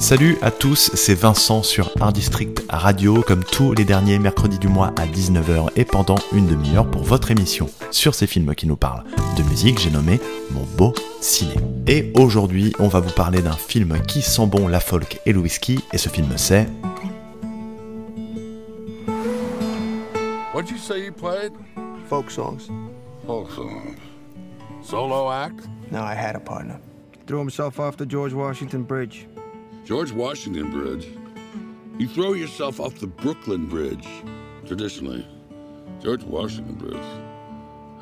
Salut à tous, c'est Vincent sur Art District Radio, comme tous les derniers mercredis du mois à 19h et pendant une demi-heure pour votre émission sur ces films qui nous parlent de musique, j'ai nommé Mon beau ciné. Et aujourd'hui, on va vous parler d'un film qui sent bon la folk et le whisky, et ce film c'est... What'd you say you played? Folk songs. Folk songs. Solo act? No, I had a partner. Threw himself off the George Washington Bridge. George Washington Bridge. You throw yourself off the Brooklyn Bridge, traditionally. George Washington Bridge.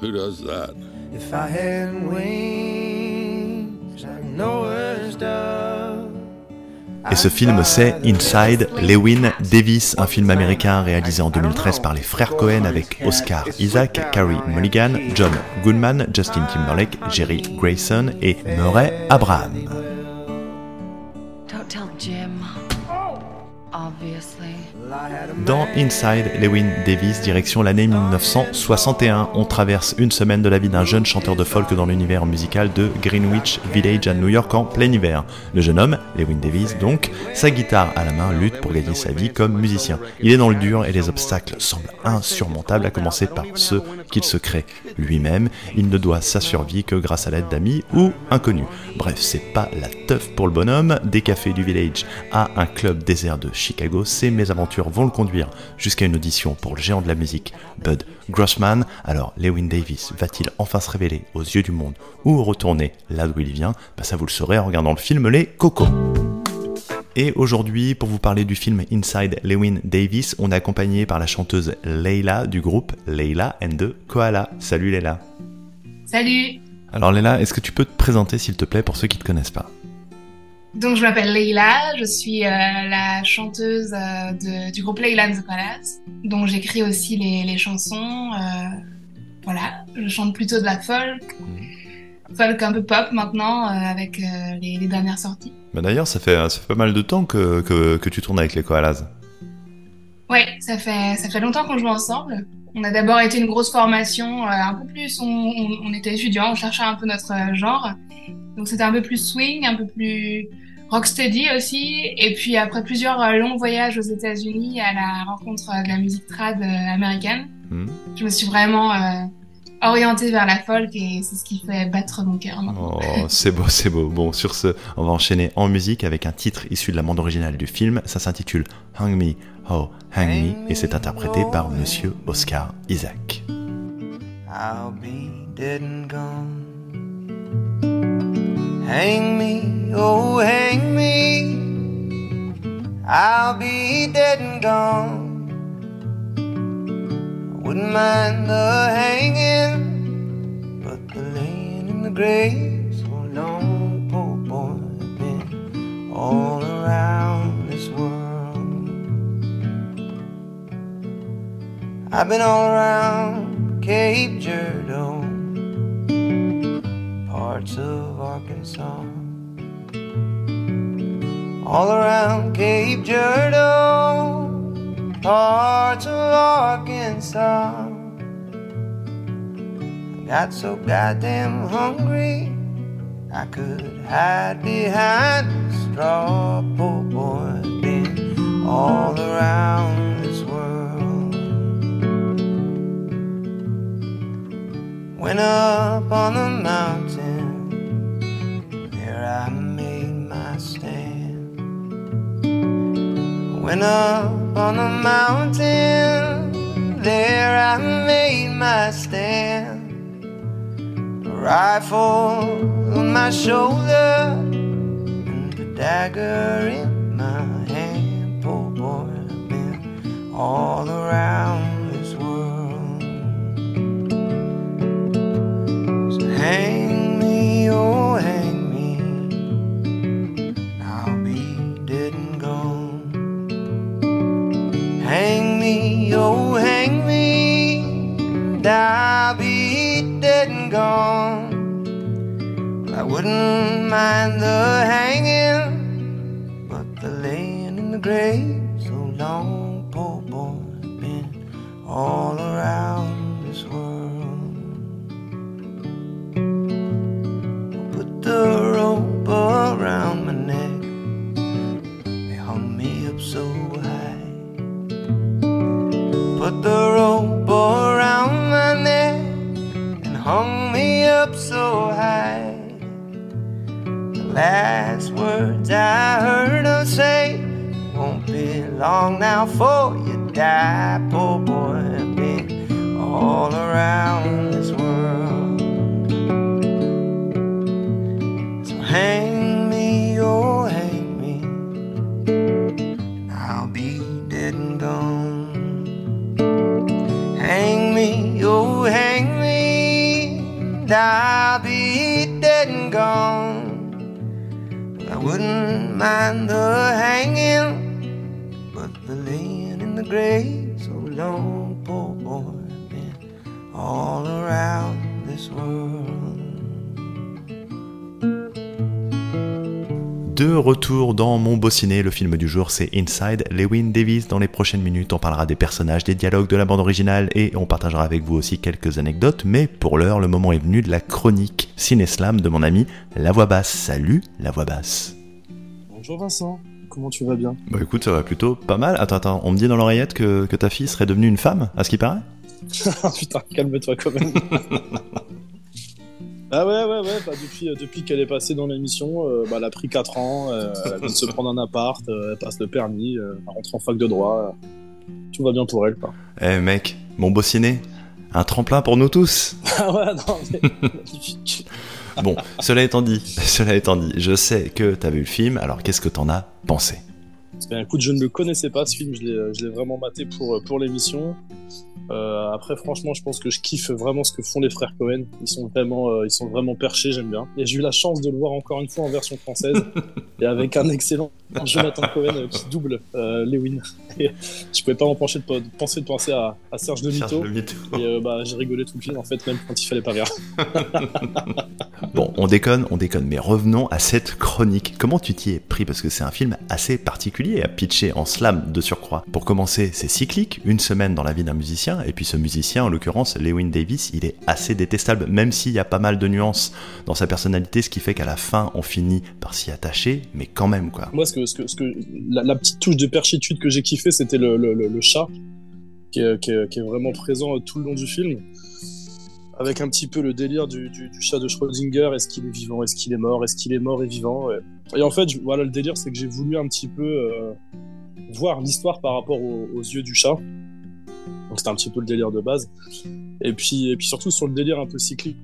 Who does that? If I had wings dove. Et ce film c'est Inside Lewin Davis, un film américain réalisé en 2013 par les frères Cohen avec Oscar Isaac, Carrie Mulligan, John Goodman, Justin Timberlake, Jerry Grayson et Murray Abraham. Jim. Dans Inside Lewin Davis, direction l'année 1961, on traverse une semaine de la vie d'un jeune chanteur de folk dans l'univers musical de Greenwich Village à New York en plein hiver. Le jeune homme, Lewin Davis donc, sa guitare à la main, lutte pour gagner sa vie comme musicien. Il est dans le dur et les obstacles semblent insurmontables, à commencer par ceux qu'il se crée lui-même. Il ne doit sa survie que grâce à l'aide d'amis ou inconnus. Bref, c'est pas la teuf pour le bonhomme. Des cafés du village à un club désert de Chicago, ses mésaventures vont le conduire jusqu'à une audition pour le géant de la musique, Bud Grossman. Alors, Lewin Davis va-t-il enfin se révéler aux yeux du monde ou retourner là d'où il vient? Bah, Ça vous le saurez en regardant le film Les Cocos. Et aujourd'hui, pour vous parler du film Inside Lewin Davis, on est accompagné par la chanteuse Leila du groupe Leila and the Koala. Salut Leila. Salut Alors Leila, est-ce que tu peux te présenter s'il te plaît pour ceux qui ne te connaissent pas? Donc je m'appelle Leila, je suis euh, la chanteuse euh, de- du groupe Leila and the Palace, dont j'écris aussi les, les chansons. euh, voilà, je chante plutôt de la folk, folk un peu pop maintenant, avec les, les dernières sorties. bah D'ailleurs, ça fait, ça fait pas mal de temps que, que, que tu tournes avec les Koalas. Ouais, ça fait, ça fait longtemps qu'on joue ensemble. On a d'abord été une grosse formation, euh, un peu plus, on, on, on était étudiants, on cherchait un peu notre euh, genre. Donc c'était un peu plus swing, un peu plus rocksteady aussi. Et puis après plusieurs euh, longs voyages aux États-Unis à la rencontre euh, de la musique trad euh, américaine, Hmm. je me suis vraiment euh, orientée vers la folk et c'est ce qui fait battre mon cœur. Oh, c'est beau, c'est beau. Bon, sur ce, on va enchaîner en musique avec un titre issu de la bande originale du film. Ça s'intitule Hang Me, Oh Hang Me, et c'est interprété par Monsieur Oscar Isaac. I'll be dead and gone. Hang me, oh, hang me. I'll be dead and gone. I wouldn't mind the hanging, but the laying in the grave so long, poor boy, I've been all around this world. I've been all around Cape Girardeau, parts of Arkansas. All around Cape Girardeau, parts of Arkansas. Got so goddamn hungry, I could hide behind a straw. Poor boy, been all around this world. Went up on the mountain, up on the mountain, there I made my stand. A rifle on my shoulder, and a dagger in my hand. Poor boy, I've been all around oh hang me. And I'll be dead and gone. I wouldn't mind the hanging, but the laying in the grave so long, poor boy, been all around all around this world. De retour dans Mon Beau Ciné, le film du jour c'est Inside Lewin Davis. Dans les prochaines minutes, on parlera des personnages, des dialogues, de la bande originale et on partagera avec vous aussi quelques anecdotes. Mais pour l'heure, le moment est venu de la chronique Ciné-Slam de mon ami La Voix Basse. Salut La Voix Basse. Bonjour Vincent, comment tu vas bien? Bah écoute, ça va plutôt pas mal. Attends, attends, on me dit dans l'oreillette que, que ta fille serait devenue une femme, à ce qui paraît? putain, calme-toi quand même. ah ouais, ouais, ouais, bah, depuis, euh, depuis qu'elle est passée dans l'émission, euh, bah, elle a pris 4 ans, euh, elle vient de se prendre un appart, euh, elle passe le permis, euh, elle rentre en fac de droit. euh, tout va bien pour elle. Eh mec, Mon Beau Ciné, un tremplin pour nous tous. Ah ouais, non, mais... magnifique. Bon, cela étant dit, cela étant dit, je sais que t'as vu le film, alors qu'est-ce que t'en as pensé? Ben, écoute, je ne le connaissais pas ce film, je l'ai, je l'ai vraiment maté pour, pour l'émission. Euh, après, franchement, je pense que je kiffe vraiment ce que font les frères Cohen. Ils sont vraiment, euh, ils sont vraiment perchés, j'aime bien. Et j'ai eu la chance de le voir encore une fois en version française et avec un excellent Jonathan Cohen euh, qui double euh, Lewin. Et je pouvais pas m'empêcher de, de penser de penser à, à Serge de Mito. Serge Le Mito. Et euh, bah, j'ai rigolé tout le film en fait, même quand il fallait pas rire. Bon, on déconne, on déconne, mais revenons à cette chronique. Comment tu t'y es pris? Parce que c'est un film assez particulier à pitcher en slam de surcroît. Pour commencer, c'est cyclique, une semaine dans la vie d'un musicien, et puis ce musicien, en l'occurrence Lewin Davis, il est assez détestable, même s'il y a pas mal de nuances dans sa personnalité, ce qui fait qu'à la fin, on finit par s'y attacher, mais quand même quoi. Moi, ce que, ce que, ce que, la, la petite touche de perchitude que j'ai kiffé, c'était le, le, le, le chat, qui est, qui, est, qui est vraiment présent tout le long du film, avec un petit peu le délire du, du, du chat de Schrödinger. Est-ce qu'il est vivant Est-ce qu'il est mort Est-ce qu'il est mort et vivant ouais. Et en fait, voilà, le délire, c'est que j'ai voulu un petit peu euh, voir l'histoire par rapport aux, aux yeux du chat. Donc c'était un petit peu le délire de base. Et puis, et puis surtout sur le délire un peu cyclique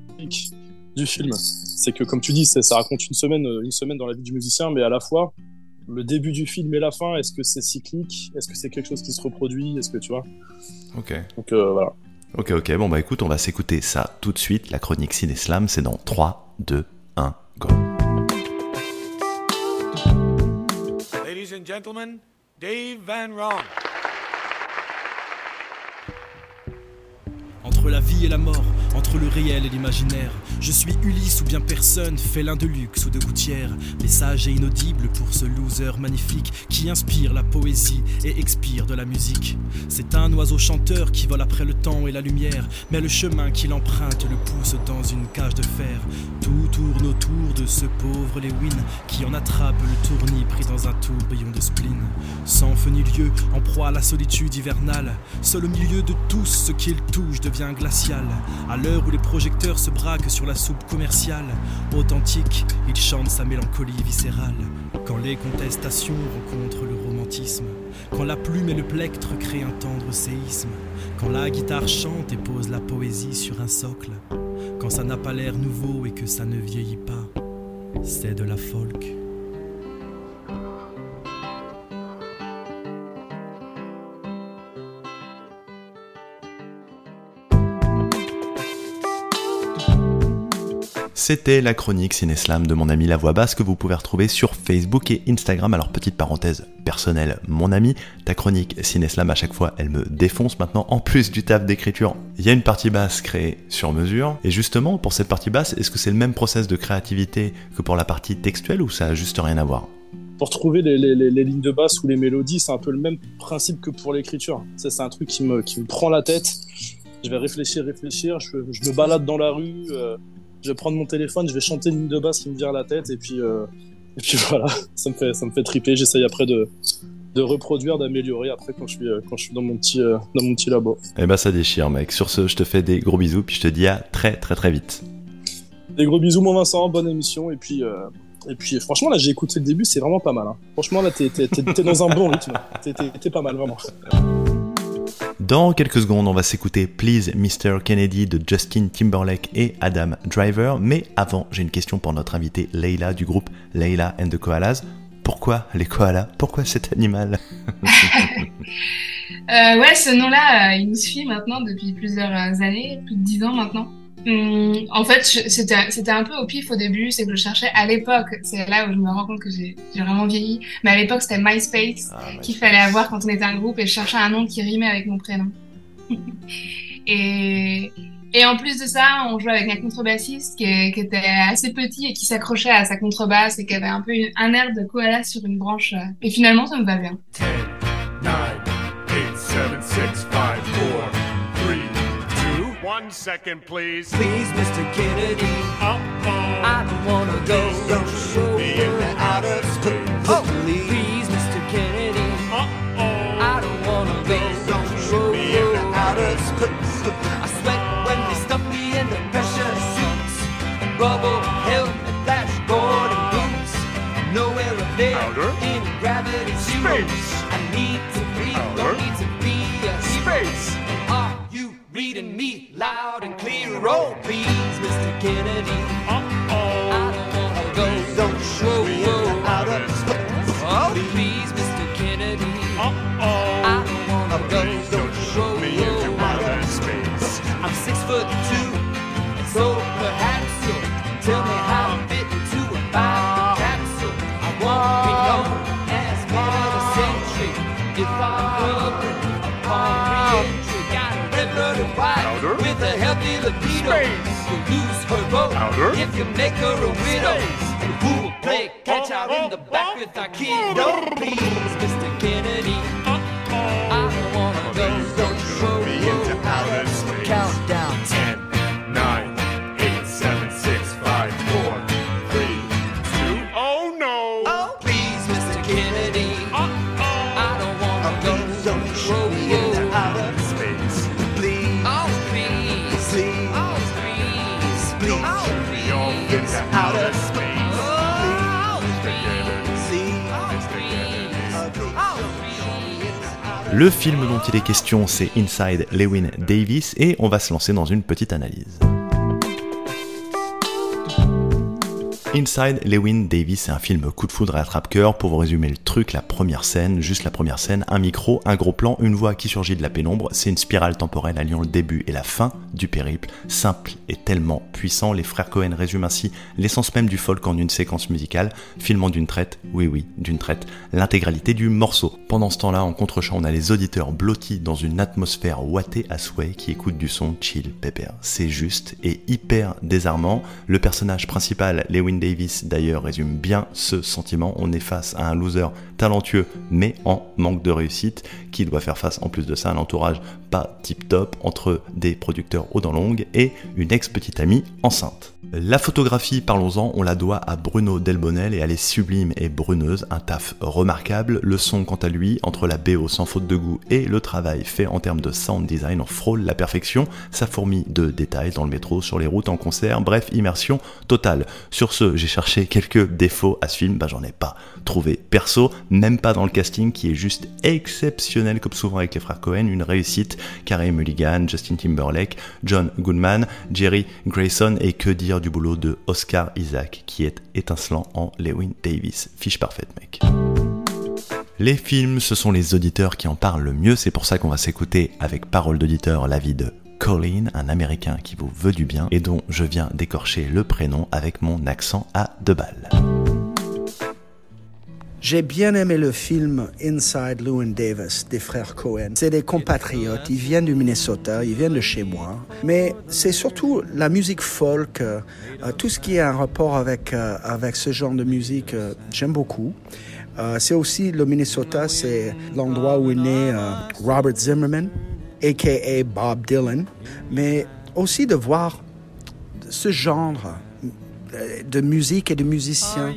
du film. C'est que, comme tu dis, ça raconte une semaine, euh, une semaine dans la vie du musicien, mais à la fois, le début du film et la fin, est-ce que c'est cyclique? Est-ce que c'est quelque chose qui se reproduit? Est-ce que tu vois? Ok. Donc euh, voilà. Ok, ok, bon bah écoute, on va s'écouter ça tout de suite. La chronique Ciné Slam, c'est dans 3, 2, 1, go. Ladies and gentlemen, Dave Van Ron. Entre la vie et la mort, entre le réel et l'imaginaire, je suis Ulysse ou bien personne, félin de luxe ou de gouttière. Message est inaudible pour ce loser magnifique qui inspire la poésie et expire de la musique. C'est un oiseau chanteur qui vole après le temps et la lumière, mais le chemin qu'il emprunte le pousse dans une cage de fer. Tout tourne autour de ce pauvre Lewin qui en attrape le tournis pris dans un tourbillon de spleen. Sans feu lieu, en proie à la solitude hivernale, seul au milieu de tout ce qu'il touche devient À l'heure où les projecteurs se braquent sur la soupe commerciale, authentique, il chante sa mélancolie viscérale. Quand les contestations rencontrent le romantisme, quand la plume et le plectre créent un tendre séisme, quand la guitare chante et pose la poésie sur un socle, quand ça n'a pas l'air nouveau et que ça ne vieillit pas, c'est de la folk. C'était la chronique Cineslam de mon ami La Voix Basse que vous pouvez retrouver sur Facebook et Instagram. Alors petite parenthèse personnelle, mon ami, ta chronique Cineslam à chaque fois, elle me défonce maintenant. En plus du taf d'écriture, il y a une partie basse créée sur mesure. Et justement, pour cette partie basse, est-ce que c'est le même process de créativité que pour la partie textuelle ou ça a juste rien à voir? Pour trouver les, lignes de basse ou les mélodies, c'est un peu le même principe que pour l'écriture. Ça, c'est un truc qui me, qui me prend la tête. Je vais réfléchir, réfléchir. Je, je me balade dans la rue. euh, je vais prendre mon téléphone, je vais chanter une ligne de basse qui me vient à la tête et puis, euh, et puis voilà, ça me fait, ça me fait triper. J'essaye après de, de reproduire, d'améliorer après quand je suis, quand je suis dans, mon petit, dans mon petit labo. Eh ben ça déchire mec. Sur ce, je te fais des gros bisous puis je te dis à très très très vite. Des gros bisous mon Vincent, bonne émission et puis et puis franchement là j'ai écouté le début, c'est vraiment pas mal. Hein. Franchement là t'es dans un bon rythme, t'es pas mal vraiment. Dans quelques secondes, on va s'écouter Please Mr. Kennedy de Justin Timberlake et Adam Driver. Mais avant, j'ai une question pour notre invité Leila du groupe Leila and the Koalas. Pourquoi les koalas? Pourquoi cet animal? Euh, Ouais, ce nom-là, euh, il nous suit maintenant depuis plusieurs années, plus de dix ans maintenant. Hum, en fait, c'était un peu au pif au début, c'est que je cherchais à l'époque, c'est là où je me rends compte que j'ai vraiment vieilli, mais à l'époque c'était MySpace ah, qu'il fallait avoir quand on était un groupe et je cherchais un nom qui rimait avec mon prénom. et, et en plus de ça, on jouait avec un contrebassiste qui, qui était assez petit et qui s'accrochait à sa contrebasse et qui avait un peu un air de koala sur une branche. Et finalement, ça me va bien. One second, please. Please, Mr. Oh, Kennedy. Uh-oh. I don't wanna go. Please don't shoot me in the outer space. Oh, please. Mr. Kennedy. Uh-oh. I don't wanna go. Please don't shoot me in the outer space. I sweat when they stuff me in the pressure suits. Rubble, helmet, dashboard, and boots. Nowhere up there outer? in gravity. Space. Reading me? loud and clear. Oh, please, Mr. Kennedy. Uh-oh. I don't wanna go. Please don't show me out of space. Oh, please, Mr. Kennedy. Uh-oh. I don't wanna go. If you make her a widow. Who will play catch out in the back with our kid? No, please, Le film dont il est question, c'est Inside Lewin Davis, et on va se lancer dans une petite analyse. Inside Lewin Davis, c'est un film coup de foudre à attrape-cœur. Pour vous résumer le truc, la première scène, juste la première scène, un micro, un gros plan, une voix qui surgit de la pénombre, c'est une spirale temporelle alliant le début et la fin du périple. Simple et tellement puissant, les frères Cohen résument ainsi l'essence même du folk en une séquence musicale, filmant d'une traite, oui oui, d'une traite, l'intégralité du morceau. Pendant ce temps-là, en contre-champ, on a les auditeurs blottis dans une atmosphère ouatée à souhait qui écoutent du son chill, pépère. C'est juste et hyper désarmant. Le personnage principal, Lewin Davis d'ailleurs résume bien ce sentiment. On est face à un loser talentueux mais en manque de réussite qui doit faire face en plus de ça à l'entourage pas tip top entre des producteurs aux dents longues et une ex-petite amie enceinte. La photographie, parlons-en, on la doit à Bruno Delbonnel et elle est sublime et bruneuse, un taf remarquable. Le son, quant à lui, entre la BO sans faute de goût et le travail fait en termes de sound design, on frôle la perfection. Ça fourmille de détails dans le métro, sur les routes, en concert, bref, immersion totale. Sur ce, j'ai cherché quelques défauts à ce film, bah j'en ai pas trouvé perso, même pas dans le casting qui est juste exceptionnel comme souvent avec les frères Cohen, une réussite. Carey Mulligan, Justin Timberlake, John Goodman, Jerry Grayson et que dire du boulot de Oscar Isaac qui est étincelant en Lewin Davis. Fiche parfaite mec. Les films, ce sont les auditeurs qui en parlent le mieux, c'est pour ça qu'on va s'écouter avec parole d'auditeur l'avis de Colin, un américain qui vous veut du bien et dont je viens d'écorcher le prénom avec mon accent à deux balles. J'ai bien aimé le film Inside Llewyn Davis des frères Cohen. C'est des compatriotes, ils viennent du Minnesota, ils viennent de chez moi. Mais c'est surtout la musique folk, euh, tout ce qui est en rapport avec, euh, avec ce genre de musique, euh, j'aime beaucoup. c'est aussi le Minnesota, c'est l'endroit où est né Robert Zimmerman, aka Bob Dylan. Mais aussi de voir ce genre de musique et de musiciens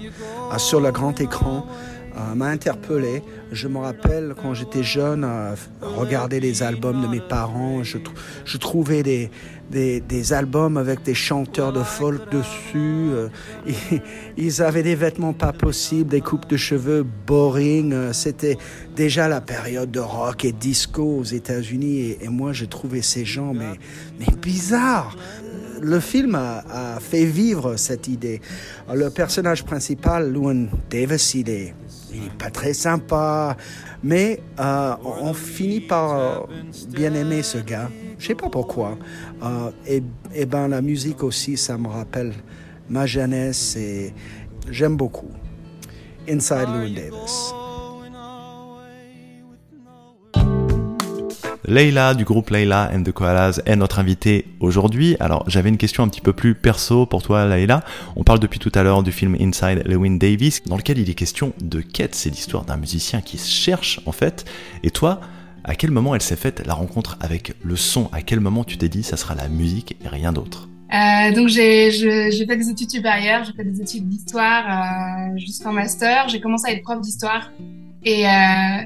sur le grand écran euh, m'a interpellé. Je me rappelle quand j'étais jeune, euh, regarder les albums de mes parents, je, trouvais des, albums avec des chanteurs de folk dessus. Euh, ils avaient des vêtements pas possibles, des coupes de cheveux boring. C'était déjà la période de rock et disco aux États-Unis et, moi je trouvais ces gens mais, mais bizarres le film a, fait vivre cette idée. Le personnage principal, Llewyn Davis, il est, il est pas très sympa, mais euh, on finit par euh, bien aimer ce gars. Je sais pas pourquoi. Euh, et, et ben la musique aussi, ça me rappelle ma jeunesse et j'aime beaucoup. Inside Llewyn Davis. Leila du groupe Leila and the Koalas est notre invitée aujourd'hui. Alors j'avais une question un petit peu plus perso pour toi Leila. On parle depuis tout à l'heure du film Inside Lewin Davis dans lequel il est question de quête. C'est l'histoire d'un musicien qui se cherche en fait. Et toi, à quel moment elle s'est faite la rencontre avec le son? À quel moment tu t'es dit ça sera la musique et rien d'autre? Euh, donc j'ai fait des études supérieures, j'ai fait des études d'histoire euh, jusqu'en master. J'ai commencé à être prof d'histoire et, euh,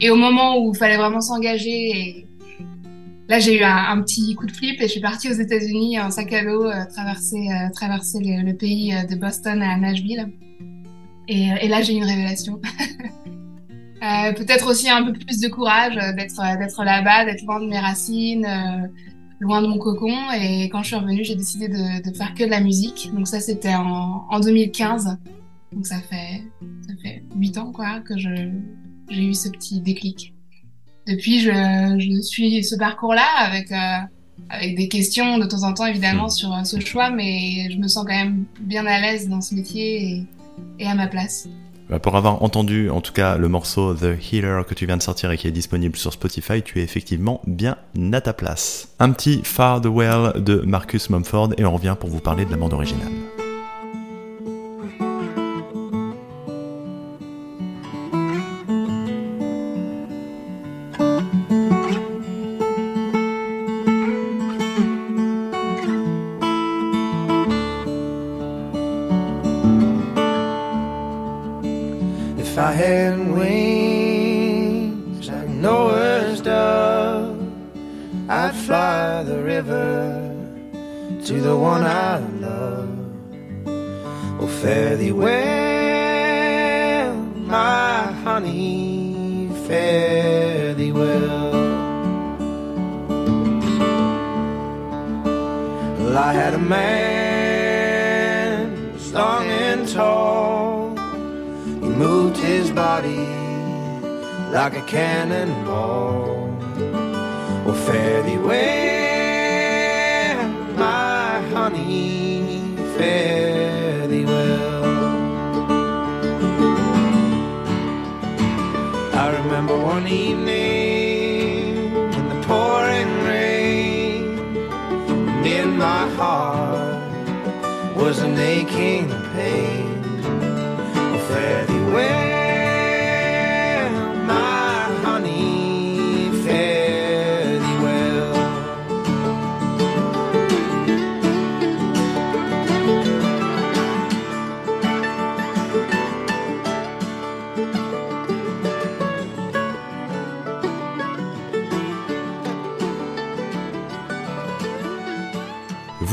et au moment où il fallait vraiment s'engager, là j'ai eu un, petit coup de flip et je suis partie aux États-Unis en sac à dos euh, traverser, euh, traverser le, pays de Boston à Nashville. Et, et là j'ai eu une révélation. euh, Peut-être aussi un peu plus de courage d'être d'être là-bas, d'être loin de mes racines, euh, loin de mon cocon. Et quand je suis revenue, j'ai décidé de, de, faire que de la musique. Donc ça c'était en, en 2015. Donc ça fait ça fait huit ans quoi que j'ai eu ce petit déclic. Depuis, je, je suis ce parcours-là avec euh, avec des questions de temps en temps évidemment sur euh, ce choix, mais je me sens quand même bien à l'aise dans ce métier et, et à ma place. Bah pour avoir entendu en tout cas le morceau The Healer que tu viens de sortir et qui est disponible sur Spotify, tu es effectivement bien à ta place. Un petit Far the Well de Marcus Mumford et on revient pour vous parler de la bande originale. Fare thee well. Well, I had a man strong and tall. He moved his body like a cannonball. Oh, fare thee well, my honey, fare was an aching.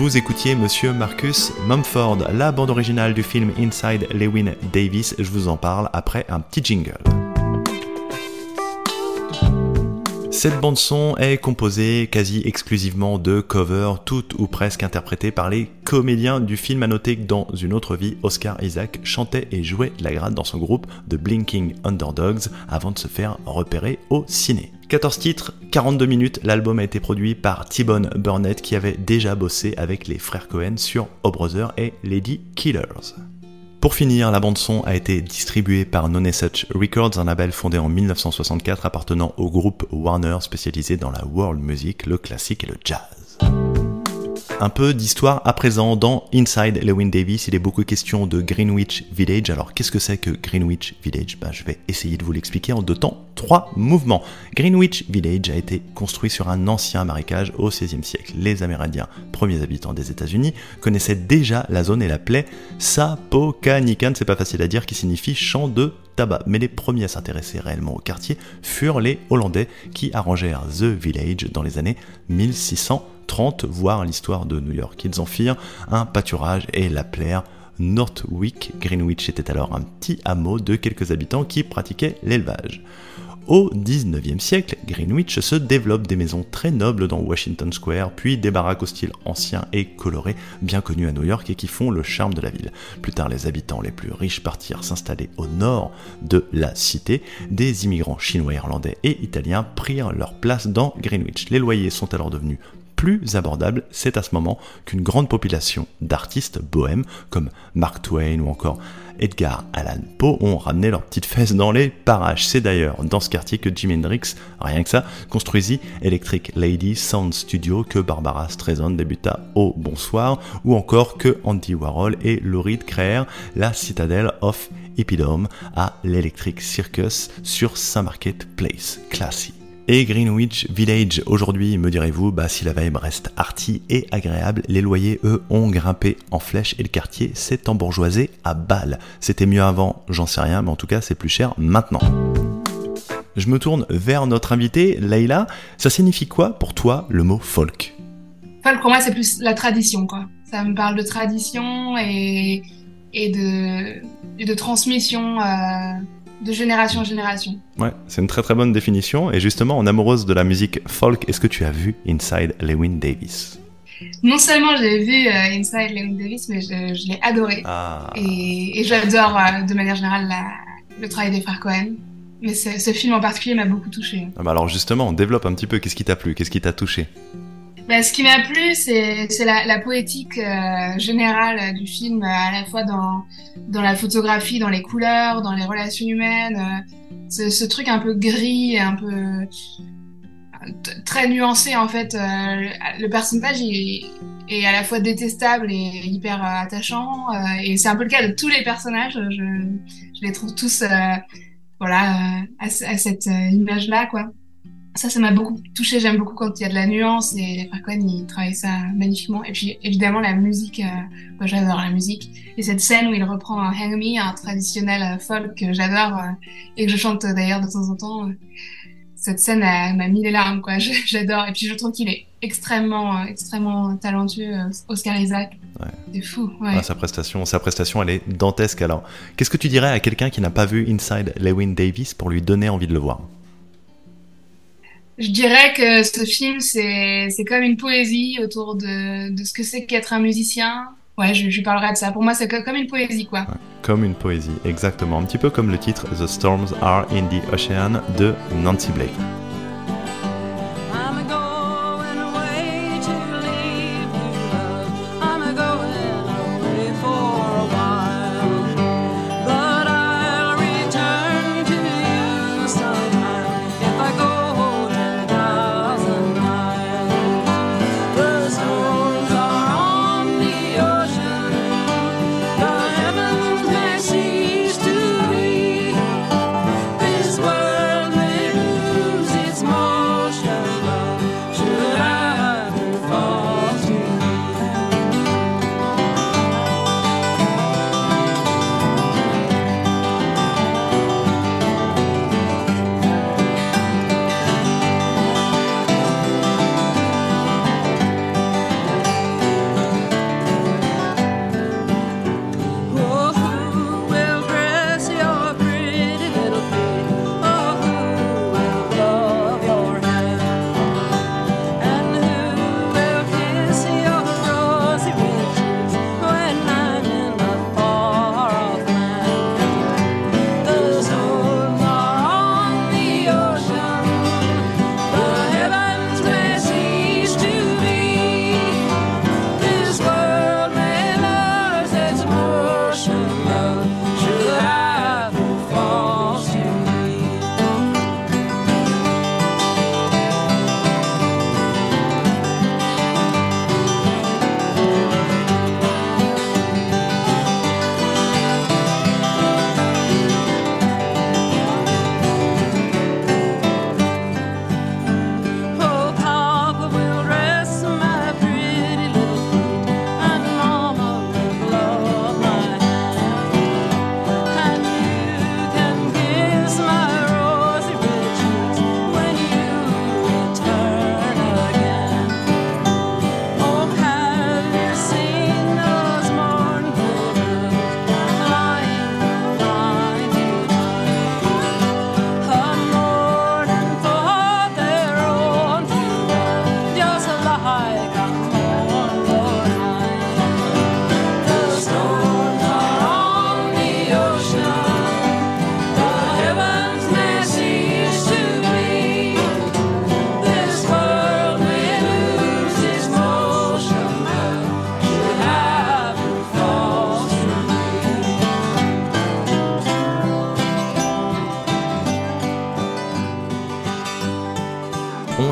Vous écoutiez Monsieur Marcus Mumford, la bande originale du film Inside Lewin Davis. Je vous en parle après un petit jingle. Cette bande son est composée quasi exclusivement de covers, toutes ou presque interprétées par les comédiens du film. À noter que dans une autre vie, Oscar Isaac chantait et jouait la grade dans son groupe The Blinking Underdogs avant de se faire repérer au ciné. 14 titres, 42 minutes, l'album a été produit par T-Bone Burnett qui avait déjà bossé avec les frères Cohen sur O Brother et Lady Killers. Pour finir, la bande-son a été distribuée par Nonesuch Records, un label fondé en 1964 appartenant au groupe Warner spécialisé dans la world music, le classique et le jazz. Un peu d'histoire à présent dans Inside Lewin Davis, il est beaucoup question de Greenwich Village. Alors qu'est-ce que c'est que Greenwich Village? Ben, Je vais essayer de vous l'expliquer en deux temps, trois mouvements. Greenwich Village a été construit sur un ancien marécage au XVIe siècle. Les Amérindiens, premiers habitants des États-Unis, connaissaient déjà la zone et l'appelaient Sapokanikan, c'est pas facile à dire, qui signifie champ de tabac, mais les premiers à s'intéresser réellement au quartier furent les Hollandais qui arrangèrent The Village dans les années 1630, voire l'histoire de New York. Ils en firent un pâturage et l'appelèrent Northwick. Greenwich était alors un petit hameau de quelques habitants qui pratiquaient l'élevage. Au 19e siècle, Greenwich se développe des maisons très nobles dans Washington Square, puis des baraques au style ancien et coloré, bien connues à New York et qui font le charme de la ville. Plus tard, les habitants les plus riches partirent s'installer au nord de la cité. Des immigrants chinois, irlandais et italiens prirent leur place dans Greenwich. Les loyers sont alors devenus plus abordable, c'est à ce moment qu'une grande population d'artistes bohèmes comme Mark Twain ou encore Edgar Allan Poe ont ramené leurs petites fesses dans les parages. C'est d'ailleurs dans ce quartier que Jimi Hendrix, rien que ça, construisit Electric Lady Sound Studio que Barbara Streisand débuta au Bonsoir ou encore que Andy Warhol et Reed créèrent la Citadel of Hippodrome à l'Electric Circus sur Saint Market Place. Classy. Et Greenwich Village, aujourd'hui, me direz-vous, bah, si la vibe reste arty et agréable, les loyers, eux, ont grimpé en flèche et le quartier s'est embourgeoisé à balles. C'était mieux avant, j'en sais rien, mais en tout cas, c'est plus cher maintenant. Je me tourne vers notre invité, Leila. Ça signifie quoi pour toi le mot folk? Folk, pour moi, c'est plus la tradition, quoi. Ça me parle de tradition et, et, de, et de transmission. Euh de génération en génération. Ouais, c'est une très très bonne définition. Et justement, en amoureuse de la musique folk, est-ce que tu as vu Inside Lewin Davis? Non seulement j'ai vu euh, Inside Lewin Davis, mais je, l'ai adoré. Ah. Et, j'adore euh, de manière générale le travail des frères Cohen. Mais ce, film en particulier m'a beaucoup touché. Ah bah alors justement, on développe un petit peu. Qu'est-ce qui t'a plu? Qu'est-ce qui t'a touché? Bah, ce qui m'a plu, c'est la, la, poétique euh, générale du film, à la fois dans, dans la photographie, dans les couleurs, dans les relations humaines. Euh, ce, truc un peu gris, un peu très nuancé en fait. Euh, le personnage est, est, à la fois détestable et hyper attachant. et c'est un peu le cas de tous les personnages. Je, je les trouve tous voilà, à, à cette image-là, quoi ça, ça m'a beaucoup touché. J'aime beaucoup quand il y a de la nuance et les frères Cohen, ils travaillent ça magnifiquement. Et puis, évidemment, la musique, euh, j'adore la musique. Et cette scène où il reprend un Hang Me, un traditionnel euh, folk que j'adore euh, et que je chante d'ailleurs de temps en temps. Euh, cette scène m'a mis les larmes, quoi. J'adore. Et puis, je trouve qu'il est extrêmement, extrêmement talentueux, Oscar Isaac. Ouais. C'est fou. Ouais. Ah, sa prestation, sa prestation, elle est dantesque. Alors, qu'est-ce que tu dirais à quelqu'un qui n'a pas vu Inside Lewin Davis pour lui donner envie de le voir? Je dirais que ce film, c'est, comme une poésie autour de, de ce que c'est qu'être un musicien. Ouais, je, je parlerai de ça. Pour moi, c'est comme une poésie, quoi. comme une poésie, exactement. Un petit peu comme le titre The Storms Are in the Ocean de Nancy Blake.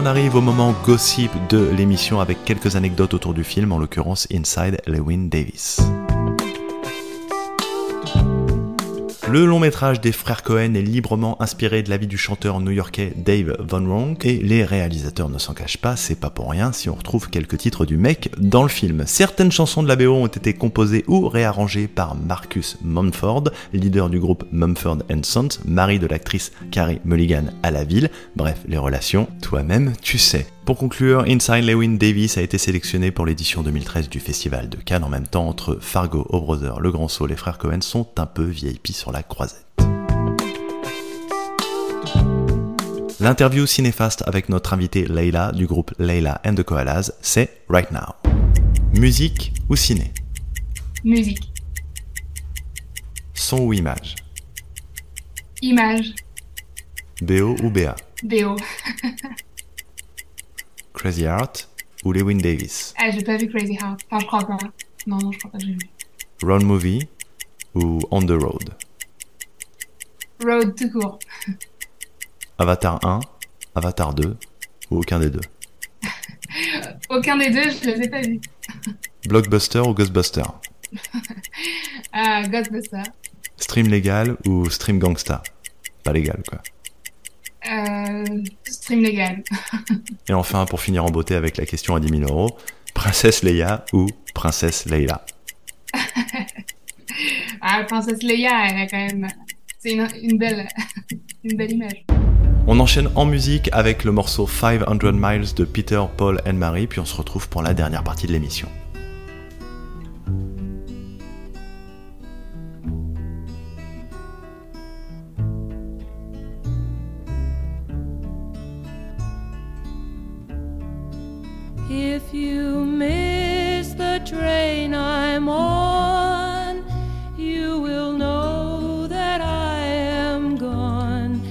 Arrive au moment gossip de l'émission avec quelques anecdotes autour du film, en l'occurrence Inside Lewin Davis. Le long métrage des frères Cohen est librement inspiré de la vie du chanteur new-yorkais Dave Von Ronk et les réalisateurs ne s'en cachent pas, c'est pas pour rien si on retrouve quelques titres du mec dans le film. Certaines chansons de la BO ont été composées ou réarrangées par Marcus Mumford, leader du groupe Mumford Sons, mari de l'actrice Carrie Mulligan à la ville. Bref, les relations, toi-même, tu sais. Pour conclure, Inside Lewin Davis a été sélectionné pour l'édition 2013 du Festival de Cannes. En même temps, entre Fargo, O Brother, Le Grand Saut, les frères Cohen sont un peu VIP sur la croisette. L'interview cinéfaste avec notre invité Leila du groupe Leila and the Koalas, c'est Right Now. Musique ou ciné? Musique. Son ou image? Image. BO ou BA BO. Crazy Heart ou Lewin Davis? Ah, j'ai pas vu Crazy Heart. Enfin, je crois pas. Non, non, je crois pas que j'ai vu. Road Movie ou On the Road? Road tout court. Avatar 1, Avatar 2 ou aucun des deux? Aucun des deux, je les ai pas vus. Blockbuster ou Ghostbuster? Ah, Ghostbuster. Stream légal ou stream gangsta? Pas légal quoi. Euh, stream légal. Et enfin, pour finir en beauté avec la question à 10 000 euros, Princesse Leia ou Princesse Leila? Ah, Princesse Leia, elle a quand même. C'est une, une belle, une belle image. On enchaîne en musique avec le morceau 500 Miles de Peter, Paul and Mary, puis on se retrouve pour la dernière partie de l'émission. If you miss the train I'm on, you will know that I am gone.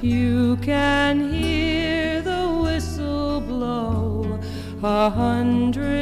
You can hear the whistle blow a hundred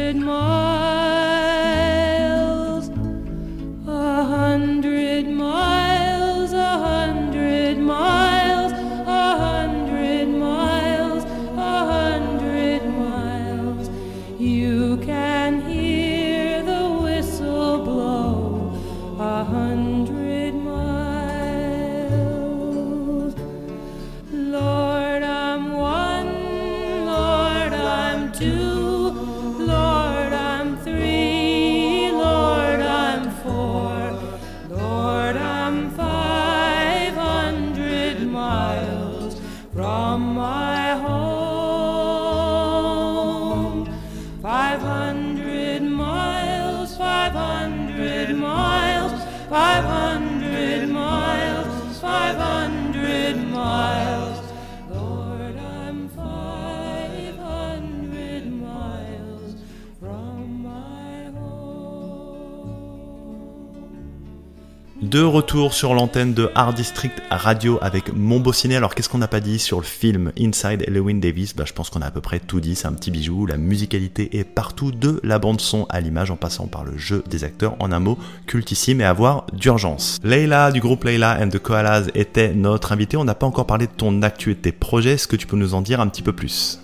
De retour sur l'antenne de Art District Radio avec Mon Beau Ciné. Alors qu'est-ce qu'on n'a pas dit sur le film Inside Lewin Davis? Bah, Je pense qu'on a à peu près tout dit, c'est un petit bijou. La musicalité est partout, de la bande son à l'image en passant par le jeu des acteurs. En un mot, cultissime et à voir d'urgence. Leila du groupe Leila and the Koalas était notre invitée. On n'a pas encore parlé de ton actu et de tes projets. Est-ce que tu peux nous en dire un petit peu plus?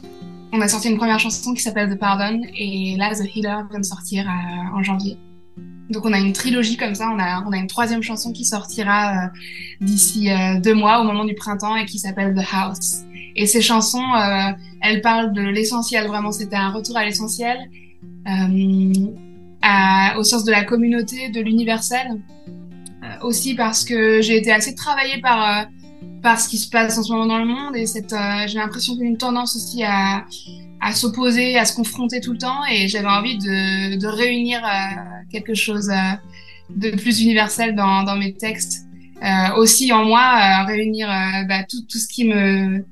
On a sorti une première chanson qui s'appelle The Pardon et là The Healer vient de sortir euh, en janvier. Donc on a une trilogie comme ça, on a, on a une troisième chanson qui sortira euh, d'ici euh, deux mois au moment du printemps et qui s'appelle The House. Et ces chansons, euh, elles parlent de l'essentiel, vraiment c'était un retour à l'essentiel, au sens de la communauté, de l'universel. Aussi parce que j'ai été assez travaillée par, par ce qui se passe en ce moment dans le monde et j'ai l'impression qu'il y a une tendance aussi à, à s'opposer, à se confronter tout le temps et j'avais envie de, de réunir euh, quelque chose euh, de plus universel dans, dans mes textes. Euh, aussi en moi, réunir bah, tout, tout ce qui me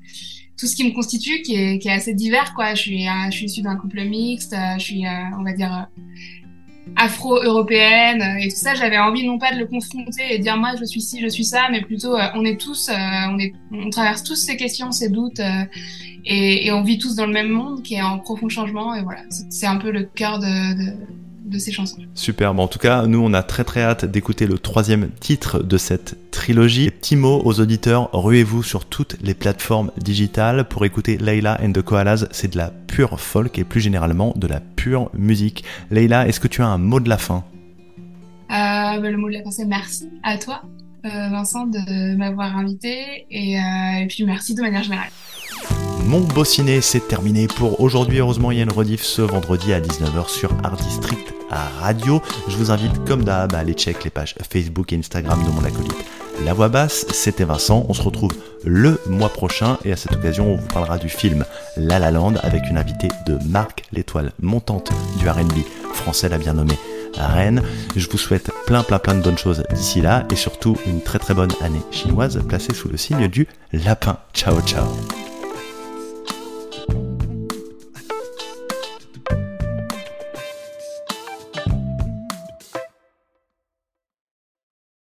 tout ce qui me constitue, qui est, qui est assez divers quoi. Je suis je suis issue d'un couple mixte, je suis on va dire afro-européenne et tout ça. J'avais envie non pas de le confronter et de dire moi je suis ci, je suis ça, mais plutôt on est tous, on est, on traverse tous ces questions, ces doutes. Et, et on vit tous dans le même monde qui est en profond changement et voilà c'est c'est un peu le cœur de, de, de ces chansons. Superbe. En tout cas, nous, on a très très hâte d'écouter le troisième titre de cette trilogie. Petit mot aux auditeurs, ruez-vous sur toutes les plateformes digitales pour écouter Leila and the Koalas. C'est de la pure folk et plus généralement de la pure musique. Leila, est-ce que tu as un mot de la fin? Euh, bah, Le mot de la fin, c'est merci à toi, euh, Vincent, de m'avoir invité et, euh, et puis merci de manière générale. Mon beau ciné, c'est terminé pour aujourd'hui. Heureusement, il y a une rediff ce vendredi à 19h sur Art District Radio. Je vous invite, comme d'hab, à aller check les pages Facebook et Instagram de mon acolyte. La voix basse, c'était Vincent. On se retrouve le mois prochain et à cette occasion, on vous parlera du film La La Land avec une invitée de Marc, l'étoile montante du RB français, la bien nommée Rennes. Je vous souhaite plein plein plein de bonnes choses d'ici là et surtout une très très bonne année chinoise placée sous le signe du lapin. Ciao ciao